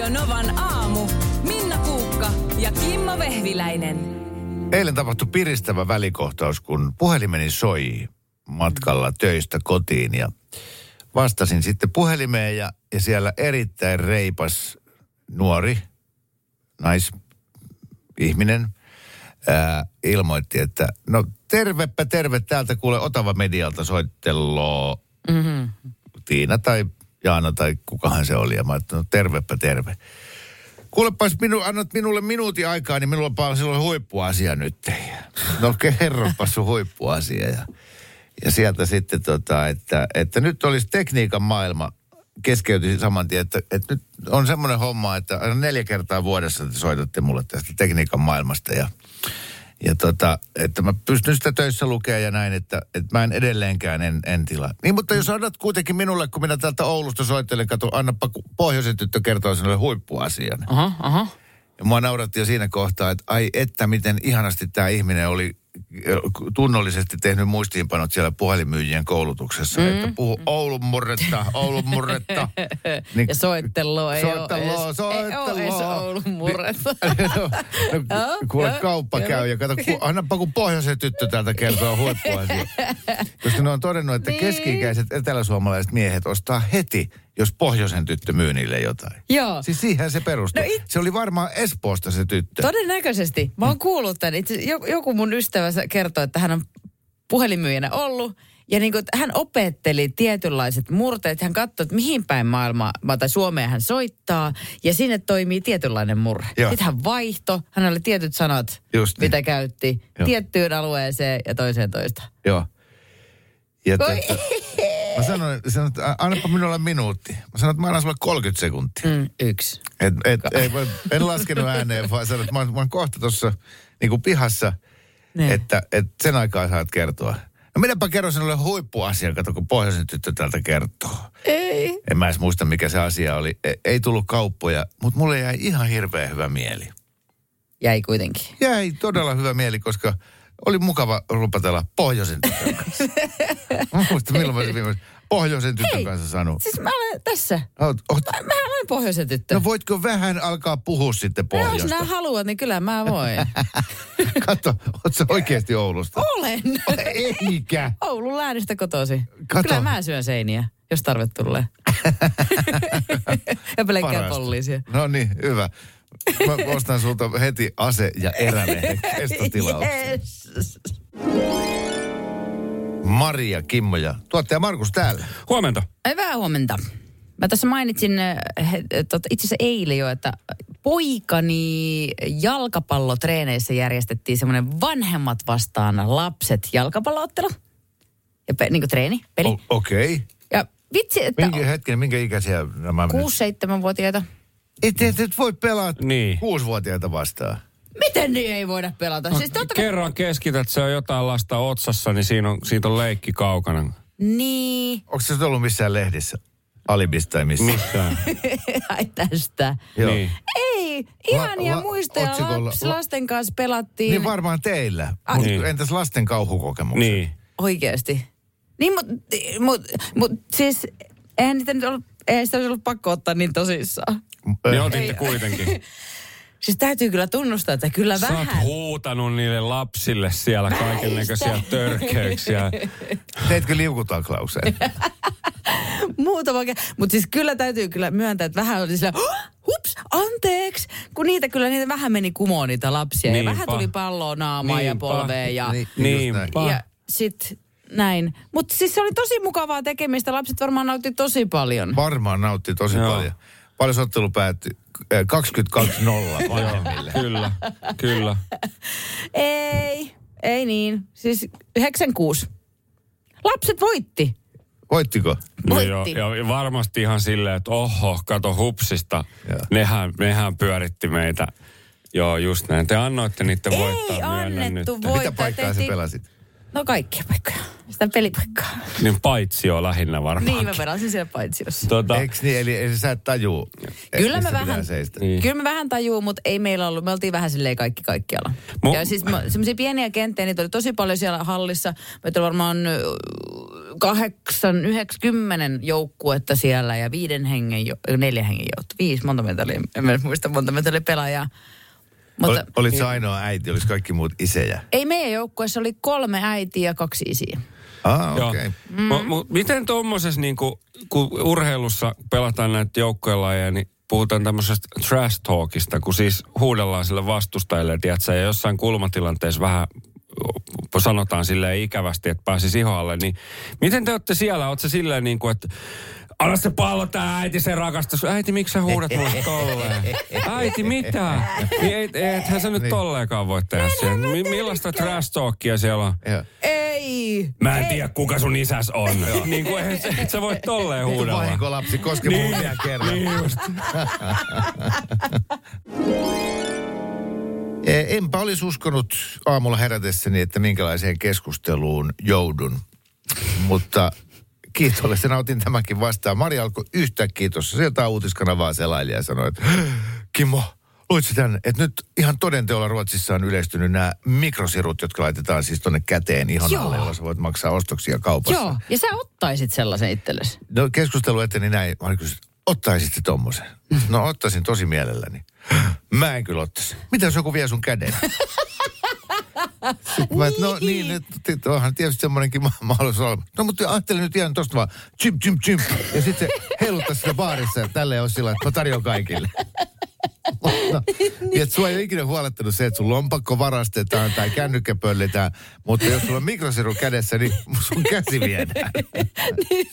Radio Novan aamu. Minna Kuukka ja Kimmo Vehviläinen. Eilen tapahtui piristävä välikohtaus, kun puhelimeni soi matkalla töistä kotiin ja vastasin sitten puhelimeen ja, ja siellä erittäin reipas nuori naisihminen ää, ilmoitti, että no tervepä terve täältä kuule Otava Medialta soitteloo mm-hmm. Tiina tai Jaana tai kukahan se oli. Ja mä ajattelin, no tervepä terve. Kuulepas, minu, annat minulle minuutin aikaa, niin minulla on silloin huippuasia nyt. No kerropa sun huippuasia. Ja, ja sieltä sitten tota, että, että nyt olisi tekniikan maailma keskeytyi saman tien, että, että nyt on semmoinen homma, että neljä kertaa vuodessa te soitatte mulle tästä tekniikan maailmasta ja ja tota, että mä pystyn sitä töissä lukemaan ja näin, että, että mä en edelleenkään en, en tilaa. Niin, mutta jos annat kuitenkin minulle, kun minä täältä Oulusta soittelen, kato, annapa pohjoisen tyttö kertoo sinulle huippuasian. Aha, aha. Ja mua nauratti jo siinä kohtaa, että ai että miten ihanasti tämä ihminen oli tunnollisesti tehnyt muistiinpanot siellä puhelimyyjien koulutuksessa, mm, että puhu mm. Oulun murretta, Oulun murretta. Niin, ja soittelua ei soittelua, ole soittelua. Ei ole Oulun murretta. no, no, kuule, kauppa käy ja kato, ku, annapa kun pohjoisen tyttö täältä kertoo huippuasia. Koska ne on todennut, että niin. keski-ikäiset eteläsuomalaiset miehet ostaa heti jos pohjoisen tyttö myy niille jotain. Joo. Siis siihen se perustuu. No it... Se oli varmaan Espoosta se tyttö. Todennäköisesti. Mä oon kuullut tämän. Itse, joku mun ystävä kertoi, että hän on puhelinmyyjänä ollut. Ja niin kuin, hän opetteli tietynlaiset murteet. Hän katsoi, että mihin päin maailmaa tai Suomeen hän soittaa. Ja sinne toimii tietynlainen murre. Joo. Sitten hän vaihto. Hän oli tietyt sanat, Just niin. mitä käytti. Joo. Tiettyyn alueeseen ja toiseen toista. Joo. Ja tätä, mä sanoin, sanoin, että annapa minulle minuutti. Mä sanoin, että mä annan sulle 30 sekuntia. Mm, yksi. Et, et, ei, en laskenut ääneen, vaan sanoin, että mä, mä oon kohta tuossa niin pihassa, ne. että, että sen aikaa saat kertoa. No minäpä kerron sinulle huippuasian, kato kun pohjoisen tyttö täältä kertoo. Ei. En mä edes muista, mikä se asia oli. Ei, ei tullut kauppoja, mutta mulle jäi ihan hirveän hyvä mieli. Jäi kuitenkin. Jäi todella hyvä mieli, koska oli mukava rupatella pohjoisen tytön kanssa. mä muistan, milloin mä olisin pohjoisen tytön Hei, kanssa sanonut. Siis mä olen tässä. Oot, oot. Mä, mä olen pohjoisen tyttö. No voitko vähän alkaa puhua sitten pohjoista? No, jos nää haluat, niin kyllä mä voin. Katso, oot sä oikeasti Oulusta? Olen. Eikä. Oulun läänistä kotosi. Kato. Kyllä mä syön seiniä, jos tarve tulee. ja pelkkää poliisia. No niin, hyvä. Mä ostan sulta heti ase- ja erälehden kestotilauksen. Yes. Maria, Kimmo ja tuottaja Markus täällä. Huomenta. Hyvää huomenta. Mä tässä mainitsin tot, itse asiassa eilen jo, että poikani jalkapallotreeneissä järjestettiin semmoinen vanhemmat vastaan lapset jalkapalloottelu. Ja pe, niin kuin treeni, peli. Okei. Okay. Ja vitsi, että... Minkä hetken, minkä ikäisiä nämä... 6-7-vuotiaita. Et, et, et voi pelata niin. kuusivuotiaita vastaan. Miten niin ei voida pelata? No, siis totta kerran keskität, se on jotain lasta otsassa, niin siinä on, siitä on leikki kaukana. Niin. Onko se ollut missään lehdissä? Alibista tai missä? Missään. Ai tästä. Joo. Niin. Ei, ihania la, muistoja. Laps, lasten kanssa pelattiin. Niin varmaan teillä. Mut niin. Entäs lasten kauhukokemukset? Niin. Oikeasti. Niin, mutta mut, mut, siis eihän niitä nyt ollut, eihän sitä olisi ollut pakko ottaa niin tosissaan. Niin otitte kuitenkin. Siis täytyy kyllä tunnustaa, että kyllä Sä vähän. Sä oot huutanut niille lapsille siellä kaiken näköisiä törkeyksiä. Teitkö liukutaklauksen? Muutama Mutta siis kyllä täytyy kyllä myöntää, että vähän oli sillä, hups, anteeksi, kun niitä kyllä niitä vähän meni kumoon niitä lapsia. Niinpä. Ja vähän tuli palloa naamaan Niinpä. ja polveen. Ja, niin, Niinpä. ja sit näin. Mutta siis se oli tosi mukavaa tekemistä. Lapset varmaan nautti tosi paljon. Varmaan nautti tosi Joo. paljon. Paljon se ottelu päättyi? 22-0 vanhemmille. kyllä, kyllä. Ei, ei niin. Siis 96. Lapset voitti. Voittiko? No joo, ja varmasti ihan silleen, että oho, kato hupsista. Nehän, nehän pyöritti meitä. Joo, just näin. Te annoitte niiden voittaa. Ei annettu voittaa. Mitä paikkaa sä pelasit? No kaikkia paikkoja. Sitä pelipaikkaa. Niin paitsi on lähinnä varmaan. Niin, mä pelasin siellä paitsiossa. Tota, Eikö niin? Eli, eli sä et tajuu, Kyllä mä vähän-. Niin. Kyllä me vähän tajuu, mutta ei meillä ollut. Me oltiin vähän silleen kaikki kaikkialla. Mu- ja siis semmoisia pieniä kenttejä, niitä oli tosi paljon siellä hallissa. Meitä oli varmaan kahdeksan, yhdeksänkymmen joukkuetta siellä ja viiden hengen, jo- neljä hengen joukkuetta. Viisi, monta meitä oli, en mä muista monta meitä oli pelaajaa. Mutta Ol, olit se ainoa äiti, olisi kaikki muut isejä? ei meidän joukkueessa oli kolme äitiä ja kaksi isiä. Ah, okei. Okay. Mm. Mu- mu- miten tuommoisessa, niinku, kun urheilussa pelataan näitä joukkuelajeja, niin puhutaan tämmöisestä trash talkista, kun siis huudellaan sille vastustajille, tiedätkö, ja jossain kulmatilanteessa vähän sanotaan silleen ikävästi, että pääsisi ihoalle, niin miten te olette siellä? Olette silleen niin kuin, että Anna se pallo tää äiti, se rakastus. Äiti, miksi sä huudat mulle tolleen? Äiti, mitä? Niin et, ethän sä nyt Niin. tolleenkaan voi tehdä siellä. Mi- millaista trash talkia siellä on? Joo. Ei! Mä en tiedä, kuka sun isäs on. niin kuin, et, et sä voi tolleen huudella. vahinko lapsi, koske niin. vielä kerran. Niin just. E, Enpä olisi uskonut aamulla herätessäni, että minkälaiseen keskusteluun joudun. Mutta kiitollisena otin tämänkin vastaan. Mari alkoi yhtäkkiä tuossa sieltä uutiskanavaa selaili ja sanoi, että Kimmo, luitsi tämän, että nyt ihan todenteolla Ruotsissa on yleistynyt nämä mikrosirut, jotka laitetaan siis tonne käteen ihon Joo. alle, jolla sä voit maksaa ostoksia kaupassa. Joo, ja sä ottaisit sellaisen itsellesi. No keskustelu eteni näin. Mä olin kysynyt, ottaisit sä tommosen? No ottaisin tosi mielelläni. Mä en kyllä ottaisi. Mitä jos joku vie sun käden? Mä, et, no niin, nyt, nyt onhan tietysti semmoinenkin ma- mahdollisuus olla. No mutta ajattelin nyt ihan tosta vaan, chim, chim, chim. Ja sitten se heiluttaa sitä baarissa, että tälleen on sillä, että mä tarjoan kaikille. No, ja et sua ei ole ikinä huolettanut se, että sun lompakko varastetaan tai kännykkä pöllitään, mutta jos sulla on mikrosiru kädessä, niin sun käsi viedään. Niin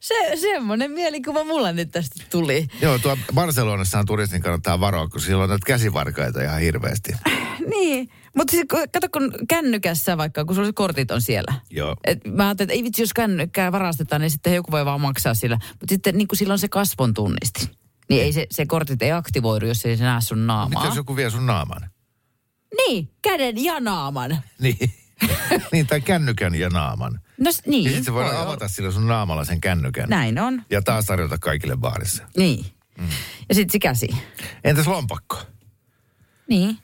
se, semmoinen mielikuva mulla nyt tästä tuli. Joo, tuo Barcelonassahan turistin kannattaa varoa, kun siellä on näitä käsivarkaita ihan hirveästi. Niin, mutta siis, kato kun kännykässä vaikka, kun sulla se kortit on siellä. Joo. Et mä ajattelin, että ei vitsi, jos kännykkää varastetaan, niin sitten joku voi vaan maksaa sillä. Mutta sitten niin kuin silloin se kasvon tunnisti. Niin ei se, se kortit ei aktivoidu, jos ei se näe sun Mitä naamaa. jos joku vie sun naaman? Niin, käden ja naaman. Niin. niin, tai kännykän ja naaman. No s- niin. Ja sitten se voi avata sillä sun naamalla sen kännykän. Näin on. Ja taas tarjota kaikille baarissa. Niin. Mm. Ja sitten se käsi. Entäs lompakko? Niin.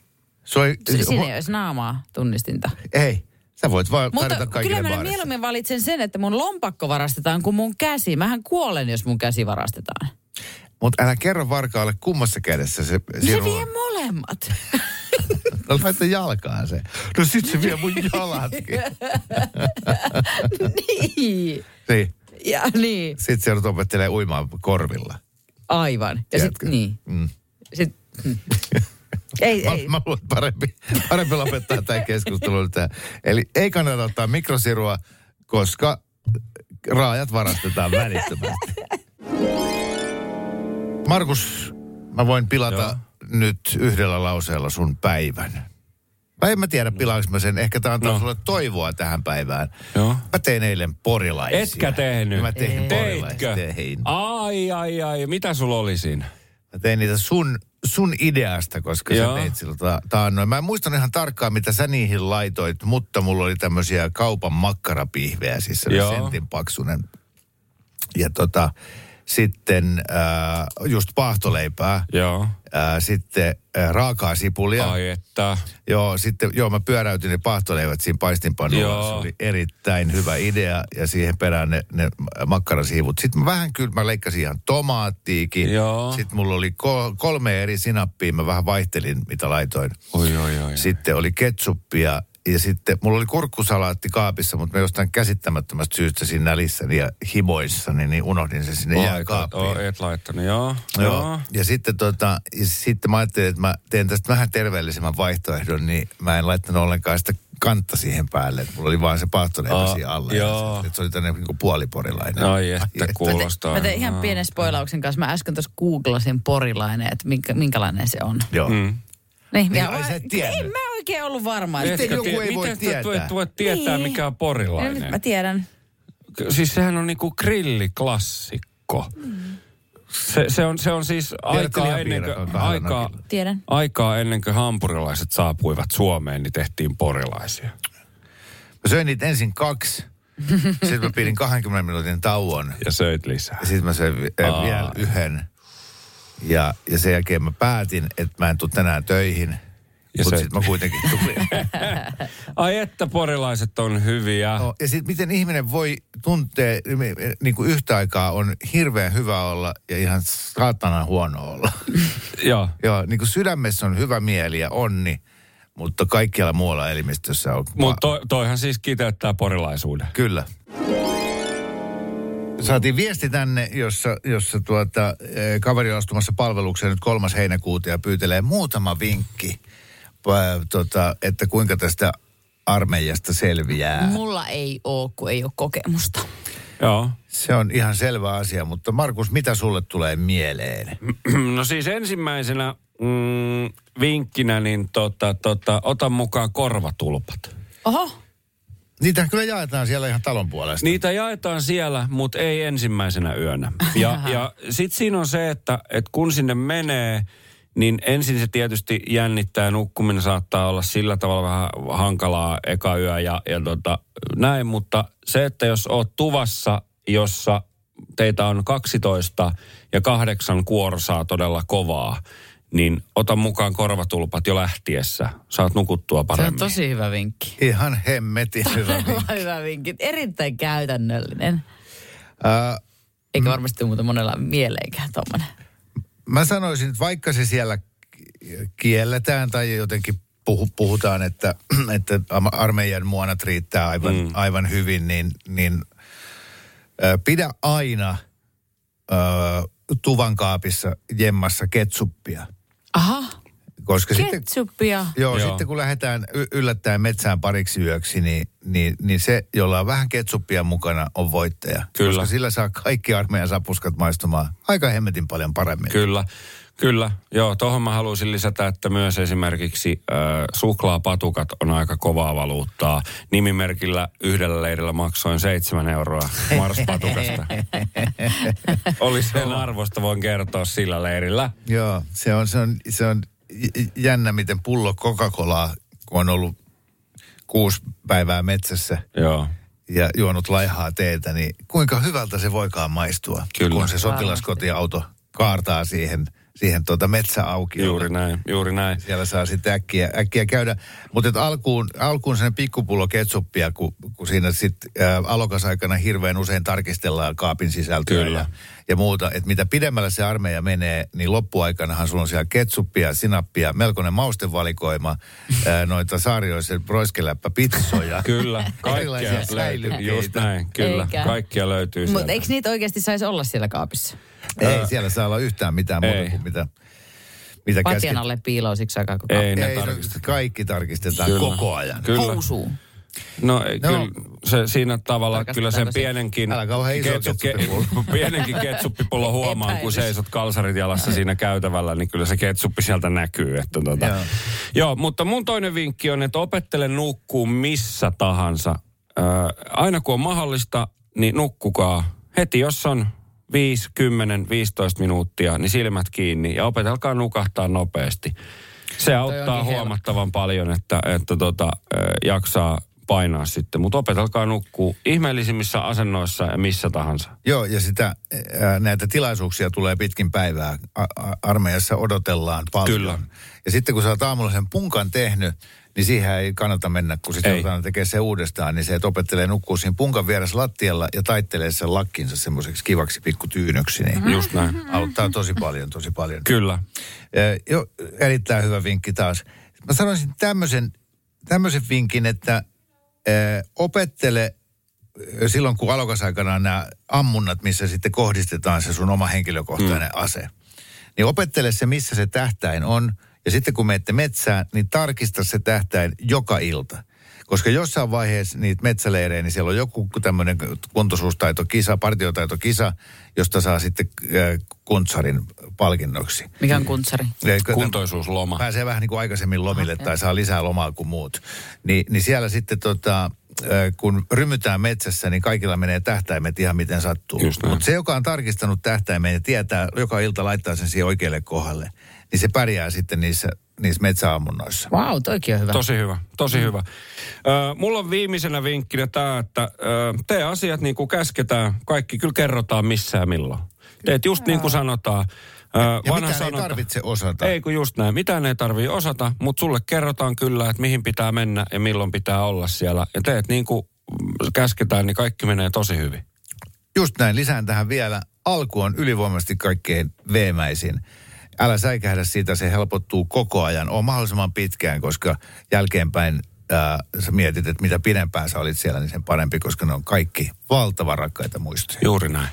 Se ei, S- Siinä ei olisi naamaa tunnistinta. ei. Sä voit vaan Mutta tarjota kaikille kyllä mä baarissa. mieluummin valitsen sen, että mun lompakko varastetaan kuin mun käsi. Mähän kuolen, jos mun käsi varastetaan. Mutta älä kerro varkaalle kummassa kädessä se Se siru vie on. molemmat. No laita jalkaan se. No sit se vie mun jalatkin. niin. niin. Ja niin, Sitten se joudut opettelee uimaan korvilla. aivan. Ja sitten niin. Mm. Sit, mm. ei, Mä, ei. mä luulen, parempi, parempi lopettaa tämä keskustelu. nyt tähän. Eli ei kannata ottaa mikrosirua, koska raajat varastetaan välittömästi. Markus, mä voin pilata Joo. nyt yhdellä lauseella sun päivän. Mä en mä tiedä, pilaanko mä sen. Ehkä tää antaa No. sulle toivoa tähän päivään. Joo. Mä tein eilen porilaisia. Etkä tehnyt. Mä tein porilaisia. Teitkö? Tein. Ai, ai, ai. Mitä sulla oli siinä? Mä tein niitä sun, sun ideasta, koska Joo. sä teit sillä ta- taannoin. Mä en muistan ihan tarkkaan, mitä sä niihin laitoit, mutta mulla oli tämmöisiä kaupan makkarapihvejä, siis sentin paksunen. Ja tota, sitten äh, just paahtoleipää, Joo. äh, sitten äh, raakaa sipulia. Ai että. Joo, sitten joo, mä pyöräytin ne paahtoleivät siinä paistinpannulla. Se oli erittäin hyvä idea ja siihen perään ne, ne makkarasiivut. Sitten mä vähän kyllä, mä leikkasin ihan tomaattiikin. Joo. Sitten mulla oli ko- kolme eri sinappia, mä vähän vaihtelin mitä laitoin. Oi, oi, oi. Sitten oli ketsuppia ja sitten mulla oli kurkkusalaatti kaapissa, mutta mä jostain käsittämättömästä syystä siinä nälissäni ja himoissani, niin unohdin sen sinne jääkaappiin. Oh, et laittanut, joo. Joo. Joo. Ja sitten, tota, ja sitten mä ajattelin, että mä teen tästä vähän terveellisemmän vaihtoehdon, niin mä en laittanut ollenkaan sitä kantta siihen päälle. Että mulla oli vaan se paahtoleipä Aa, siinä alla. joo. Ja se, että se oli tämmöinen niin puoliporilainen. Ai että kuulostaa. Mä tein ihan pienen spoilauksen kanssa. Mä äsken tuossa googlasin porilainen, että minkä, minkälainen se on. Joo. Mm. Niin, Niin, ja ai mä- sä et tiennyt? En mä oikein ollut varma. Miten että- joku ei voi miten tietää? Voit, voit tietää, Niin. mikä on No, porilainen? mä tiedän. Siis sehän on niinku grilliklassikko. Se, se, on, se on siis aikaa ennen, kuin, aikaa? Tiedän. aikaa ennen kuin hampurilaiset saapuivat Suomeen, niin tehtiin porilaisia. Mä söin niitä ensin kaksi. Sitten mä pidin 20 minuutin tauon. Ja söit lisää. Ja sitten mä söin vi- Aa. vielä yhden. Ja, ja sen jälkeen mä päätin, että mä en tule tänään töihin. Ja Mutta sitten mä kuitenkin tulin. Ai että porilaiset on hyviä. No, ja sitten miten ihminen voi tuntea, niin kuin yhtä aikaa on hirveän hyvä olla ja ihan saatana huono olla. Joo. Joo, niin kuin sydämessä on hyvä mieli ja onni, mutta kaikkialla muualla elimistössä on... Mutta to, toihan siis kiteyttää porilaisuuden. Kyllä. Saatiin viesti tänne, jossa, jossa tuota, eh, kaveri on astumassa palvelukseen nyt kolmas heinäkuuta ja pyytelee muutama vinkki, pa- tota, että kuinka tästä armeijasta selviää. Mulla ei oo, kun ei ole kokemusta. Joo. Se on ihan selvä asia, mutta Markus, mitä sulle tulee mieleen? No siis ensimmäisenä mm, vinkkinä, niin tota, tota, ota mukaan korvatulpat. Oho, Niitä kyllä jaetaan siellä ihan talon puolesta. Niitä jaetaan siellä, mutta ei ensimmäisenä yönä. Ja, ja sitten siinä on se, että, että kun sinne menee, niin ensin se tietysti jännittää ja nukkuminen saattaa olla sillä tavalla vähän hankalaa eka yö ja, ja tota, näin. Mutta se, että jos oot tuvassa, jossa teitä on 12 ja kahdeksan kuorsaa todella kovaa, niin ota mukaan korvatulpat jo lähtiessä. Saat nukuttua se on paremmin. tosi hyvä vinkki. Ihan hemmetin hyvä vinkki. Hyvä vinkki. Erittäin käytännöllinen. Ää, Eikä varmasti muuta monella mieleenkään tommonen. Mä sanoisin, että vaikka se siellä kielletään tai jotenkin puhu, puhutaan, että, että armeijan muonat riittää aivan, mm. aivan hyvin, niin, niin ö, pidä aina ö, tuvan kaapissa jemmassa ketsuppia. Aha, Koska sitten, ketsuppia. joo, Joo. sitten kun lähdetään yllättäen metsään pariksi yöksi, niin, niin, niin se, jolla on vähän ketsuppia mukana, on voittaja. Kyllä. Koska sillä saa kaikki armeijan sapuskat maistumaan aika hemmetin paljon paremmin. Kyllä, kyllä. Joo, tuohon mä haluaisin lisätä, että myös esimerkiksi äh, suklaapatukat on aika kovaa valuuttaa. Nimimerkillä yhdellä leirillä maksoin seitsemän euroa Mars-patukasta. Oli sen arvosta, voin kertoa sillä leirillä. Joo, se on, se on, se on jännä, miten pullo Coca-Colaa, kun on ollut kuusi päivää metsässä Joo. ja juonut laihaa teetä, niin kuinka hyvältä se voikaan maistua, Kyllä. kun se sotilaskotiauto kaartaa siihen, siihen tuota metsäaukiolle. Juuri näin, juuri näin. Siellä saa sitten äkkiä, äkkiä käydä. Mutta alkuun, alkuun sen pikkupullo ketsuppia, kun, kun siinä sitten alokasaikana hirveän usein tarkistellaan kaapin sisältöä Kyllä. ja, ja muuta. Että mitä pidemmälle se armeija menee, niin loppuaikanahan sulla on siellä ketsuppia, sinappia, melkoinen maustevalikoima, ää, noita saarioisen roiskeläppä pitsoja. Kyllä, kaikkia löytyy. Just näin, kyllä. Eikä. Kaikkia löytyy Mutta eikö niitä oikeasti saisi olla siellä kaapissa? Ei siellä saa olla yhtään mitään muuta kuin mitä, mitä Patjan käsketään. alle piiloo siksi aikaa, kun Ei, ne Ei, no, tarkistetaan. kaikki tarkistetaan Kyllä. koko ajan. Kyllä. Housuun. No, ei, No. kyllä se siinä tavalla, kyllä sen se? pienenkin, ketsuppipullo. pienenkin ketsuppipullo huomaa, kun seisot kalsarit jalassa siinä käytävällä, niin kyllä se ketsuppi sieltä näkyy. Että tota. Joo. Joo. Mutta mun toinen vinkki on, että opettele nukkuu missä tahansa. Ö, aina kun on mahdollista, niin nukkukaa heti, jos on 5, 10, 15 minuuttia, niin silmät kiinni ja opetelkaa nukahtaa nopeasti. Se auttaa onkin huomattavan paljon, että, että tota, jaksaa painaa sitten. Mutta opetelkaa nukkuu ihmeellisimmissä asennoissa ja missä tahansa. Joo, ja sitä, näitä tilaisuuksia tulee pitkin päivää. Armeijassa odotellaan paljon. Kyllä. Ja sitten kun sä oot aamulla sen punkan tehnyt, niin siihen ei kannata mennä, kun sitten Ei. joudutaan tekemään se uudestaan, niin se, että opettelee nukkua siinä punkan vieressä lattialla ja taittelee sen lakkinsa semmoiseksi kivaksi pikkutyynyksi, niin Mm-hmm. Just näin. auttaa tosi paljon, tosi paljon. Kyllä. Eh, Jo, erittäin hyvä vinkki taas. Mä sanoisin tämmöisen, tämmöisen vinkin, että opettele silloin, kun alokasaikana on nämä ammunnat, missä sitten kohdistetaan se sun oma henkilökohtainen mm. ase. Niin opettele se, missä se tähtäin on. Ja sitten kun menette metsään, niin tarkista se tähtäin joka ilta. Koska jossain vaiheessa niitä metsäleirejä, niin siellä on joku tämmöinen kuntoisuustaitokisa, partiotaitokisa, josta saa sitten kuntsarin palkinnoksi. Mikä on kuntsari? Eikö- Kuntoisuusloma. Pääsee vähän niin kuin aikaisemmin lomille tai saa lisää lomaa kuin muut. Ni, niin siellä sitten tota, kun rymytään metsässä, niin kaikilla menee tähtäimet ihan miten sattuu. Mutta se, joka on tarkistanut tähtäimen ja tietää, joka ilta laittaa sen siihen oikealle kohdalle, niin se pärjää sitten niissä, niissä metsäammunnoissa. Vau, wow, toikin on hyvä. Tosi hyvä, tosi hyvä. Ö, mulla on viimeisenä vinkkinä tämä, että ö, tee asiat niin kuin käsketään. Kaikki kyllä kerrotaan missä ja milloin. Teet just niin kuin sanotaan. Ö, Ja vanha mitä ei tarvitse osata. Ei kun just näin. Mitään ei tarvii osata, mutta sulle kerrotaan kyllä, että mihin pitää mennä ja milloin pitää olla siellä. Ja teet niin kuin käsketään, niin kaikki menee tosi hyvin. Just näin, lisään tähän vielä. Alku on ylivoimaisesti kaikkein veemäisin. Älä säikähdä siitä, se helpottuu koko ajan. On mahdollisimman pitkään, koska jälkeenpäin ää, sä mietit, että mitä pidempään sä olit siellä, niin sen parempi, koska ne on kaikki valtavan rakkaita muistoja. Juuri näin.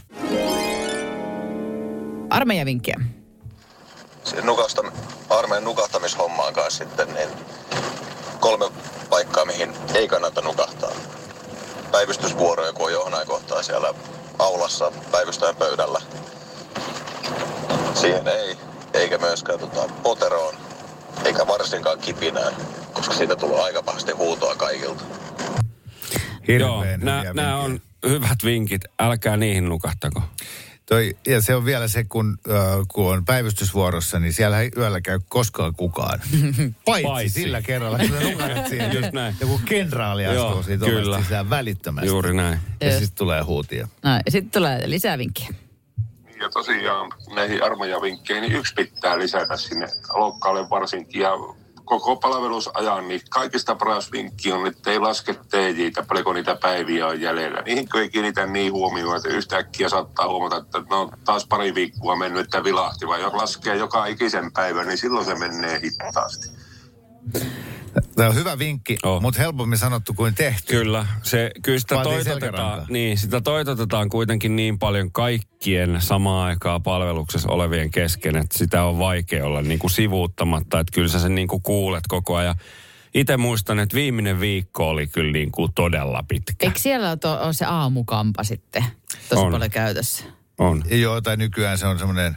Armeijavinkkiä. se nukasta, armeijan nukahtamishommaan kanssa sitten, niin kolme paikkaa, mihin ei kannata nukahtaa. Päivystysvuoroja, kun on johonain kohtaa siellä aulassa päivystäjän pöydällä. Siihen ei, eikä myöskään tota, poteroon, eikä varsinkaan kipinään, koska siitä tulee aika pahasti huutoa kaikilta. Joo, Hirveän nämä on hyvät vinkit. Älkää niihin nukahtako. Toi, ja se on vielä se, kun, äh, kun on päivystysvuorossa, niin siellä ei yöllä käy koskaan kukaan. Paitsi, Paitsi. sillä kerralla, kun sä nukahdat siihen. Just näin. Joku kenraali astuu Joo, siitä kyllä. sisään välittömästi. Juuri näin. Ja Just. sitten tulee huutia. No, ja sitten tulee lisää vinkkiä. Tosiaan näihin armeijavinkkeihin niin yksi pitää lisätä sinne alokkaalle varsinkin. Ja koko palvelusajan, niin kaikista paras vinkki on, että ei laske TJitä, paljonko niitä päiviä on jäljellä. Niihin ei kiinnitä niin huomioon, että yhtäkkiä saattaa huomata, että no taas pari viikkoa mennyt, että vilahti. Vai jos laskee joka ikisen päivän, niin silloin se menee hitaasti. Tämä on hyvä vinkki, Oh. mutta helpommin sanottu kuin tehty. Kyllä, se, kyllä sitä Vaatii toitotetaan, niin, sitä toitotetaan kuitenkin niin paljon kaikkien samaan aikaan palveluksessa olevien kesken, että sitä on vaikea olla niin kuin sivuuttamatta, että kyllä sä sen niin kuin kuulet koko ajan. Itse muistan, että viimeinen viikko oli kyllä niin kuin todella pitkä. Eikö siellä ole, to, ole se aamukampa sitten tosi On. paljon käytössä? On. Joo, tai nykyään se on semmoinen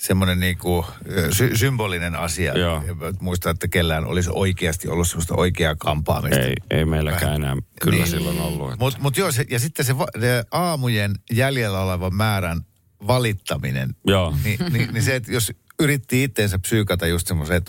semmoinen niinku sy- symbolinen asia. Joo. Muista, että kellään olisi oikeasti ollut semmoista oikeaa kampaamista. Ei, ei meilläkään enää kyllä Niin. silloin ollut. Että. Mutta mut joo, se, ja sitten se, va- ne aamujen jäljellä olevan määrän valittaminen, Joo. niin, niin, niin se, että jos yritti itteensä psyykata just semmoiseen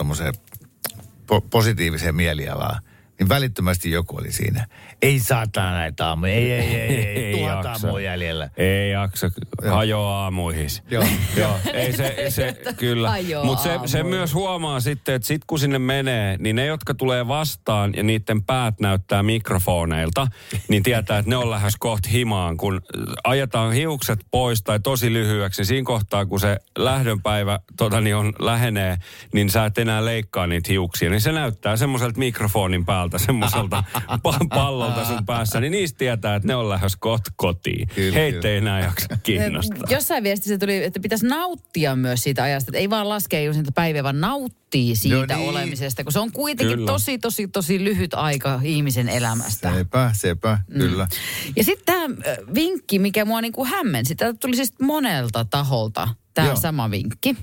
positiiviseen mielialaan, niin välittömästi joku oli siinä. Ei saatana näitä aamuja, ei, ei, ei, ei, ei tuhat jaksa. aamua jäljellä. Ei jaksa, Joo. hajoaa aamuihis. Joo. Joo, ei se, se kyllä. Mutta se, se aamuihin. myös huomaa sitten, että sit kun sinne menee, niin ne, jotka tulee vastaan ja niiden päät näyttää mikrofoneilta, niin tietää, että ne on lähes kohta himaan. Kun ajetaan hiukset pois tai tosi lyhyeksi, niin siinä kohtaa, kun se lähdönpäivä tota, niin on lähenee, niin sä et enää leikkaa niitä hiuksia. Niin se näyttää semmoiselta mikrofonin päältä, semmoiselta pa- pallolta sun päässä, niin niistä tietää, että ne on lähes kohta kotiin. Kyllä, Heitä kyllä. ei enää jaksa kiinnostaa. Jossain viestissä tuli, että pitäisi nauttia myös siitä ajasta. Että ei vaan laskea just niitä päiviä, vaan nauttii siitä No niin. olemisesta. Kun se on kuitenkin Kyllä. tosi, tosi, tosi lyhyt aika ihmisen elämästä. Sepä, sepä, Mm. kyllä. Ja sitten tämä vinkki, mikä mua niinku hämmensi. Tämä tuli siis monelta taholta, tämä sama vinkki.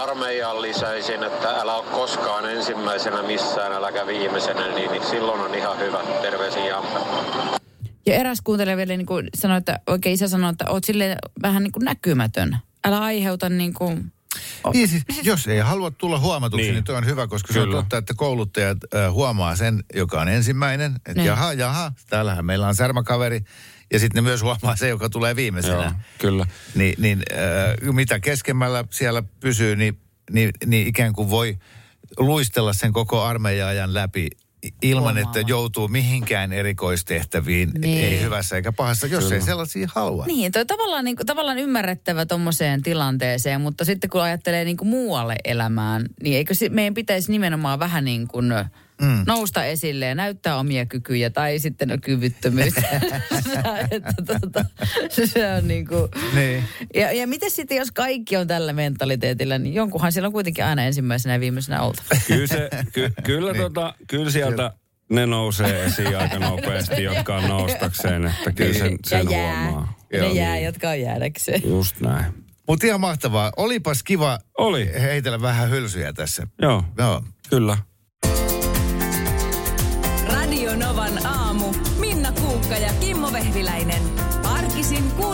Armeijaan lisäisin, että älä ole koskaan ensimmäisenä missään, äläkä viimeisenä, niin, silloin on ihan hyvä. Terveisin Jampe. Ja eräs kuuntelija vielä niin kuin sanoi, että oikein isä sanoi, että oot silleen vähän niin kuin näkymätön. Älä aiheuta niin kuin... Niin siis, jos ei halua tulla huomatuksi, niin, Niin. toi on hyvä, koska se on Kyllä. totta, että kouluttajat äh, huomaa sen, joka on ensimmäinen. Että Niin. jaha, jaha, täällähän meillä on särmäkaveri. Ja sitten ne myös huomaa se, joka tulee viimeisenä. Joo, kyllä. Niin, niin äh, mitä keskemmällä siellä pysyy, niin, niin, niin ikään kuin voi luistella sen koko armeijan läpi ilman, Huomaava. että joutuu mihinkään erikoistehtäviin, Niin. ei hyvässä eikä pahassa, jos ei sellaisia halua. Niin, toi tavallaan, niin tavallaan ymmärrettävä tommoseen tilanteeseen, mutta sitten kun ajattelee niin kuin muualle elämään, niin eikö se, meidän pitäisi nimenomaan vähän niin kuin mm. nousta esille ja näyttää omia kykyjä tai sitten on kyvyttömyyttä. että, tota, se on niin kuin, Niin. ja, ja miten sitten, jos kaikki on tällä mentaliteetillä, niin jonkunhan siellä on kuitenkin aina ensimmäisenä ja viimeisenä oltava. Kyllä, se, ky, kyllä, tota, kyllä sieltä ne nousee esiin aika nopeasti, jotka on noustakseen, että kyllä sen, sen ja jää. huomaa. Ja ne Joo, jää, niin. jotka on jäädäkseen. Just näin. Mutta ihan mahtavaa. Olipas kiva Oli. heitellä vähän hylsyjä tässä. Joo, Joo. kyllä. Aamu. Minna Kuukka ja Kimmo Vehviläinen. Arkisin kymppiin.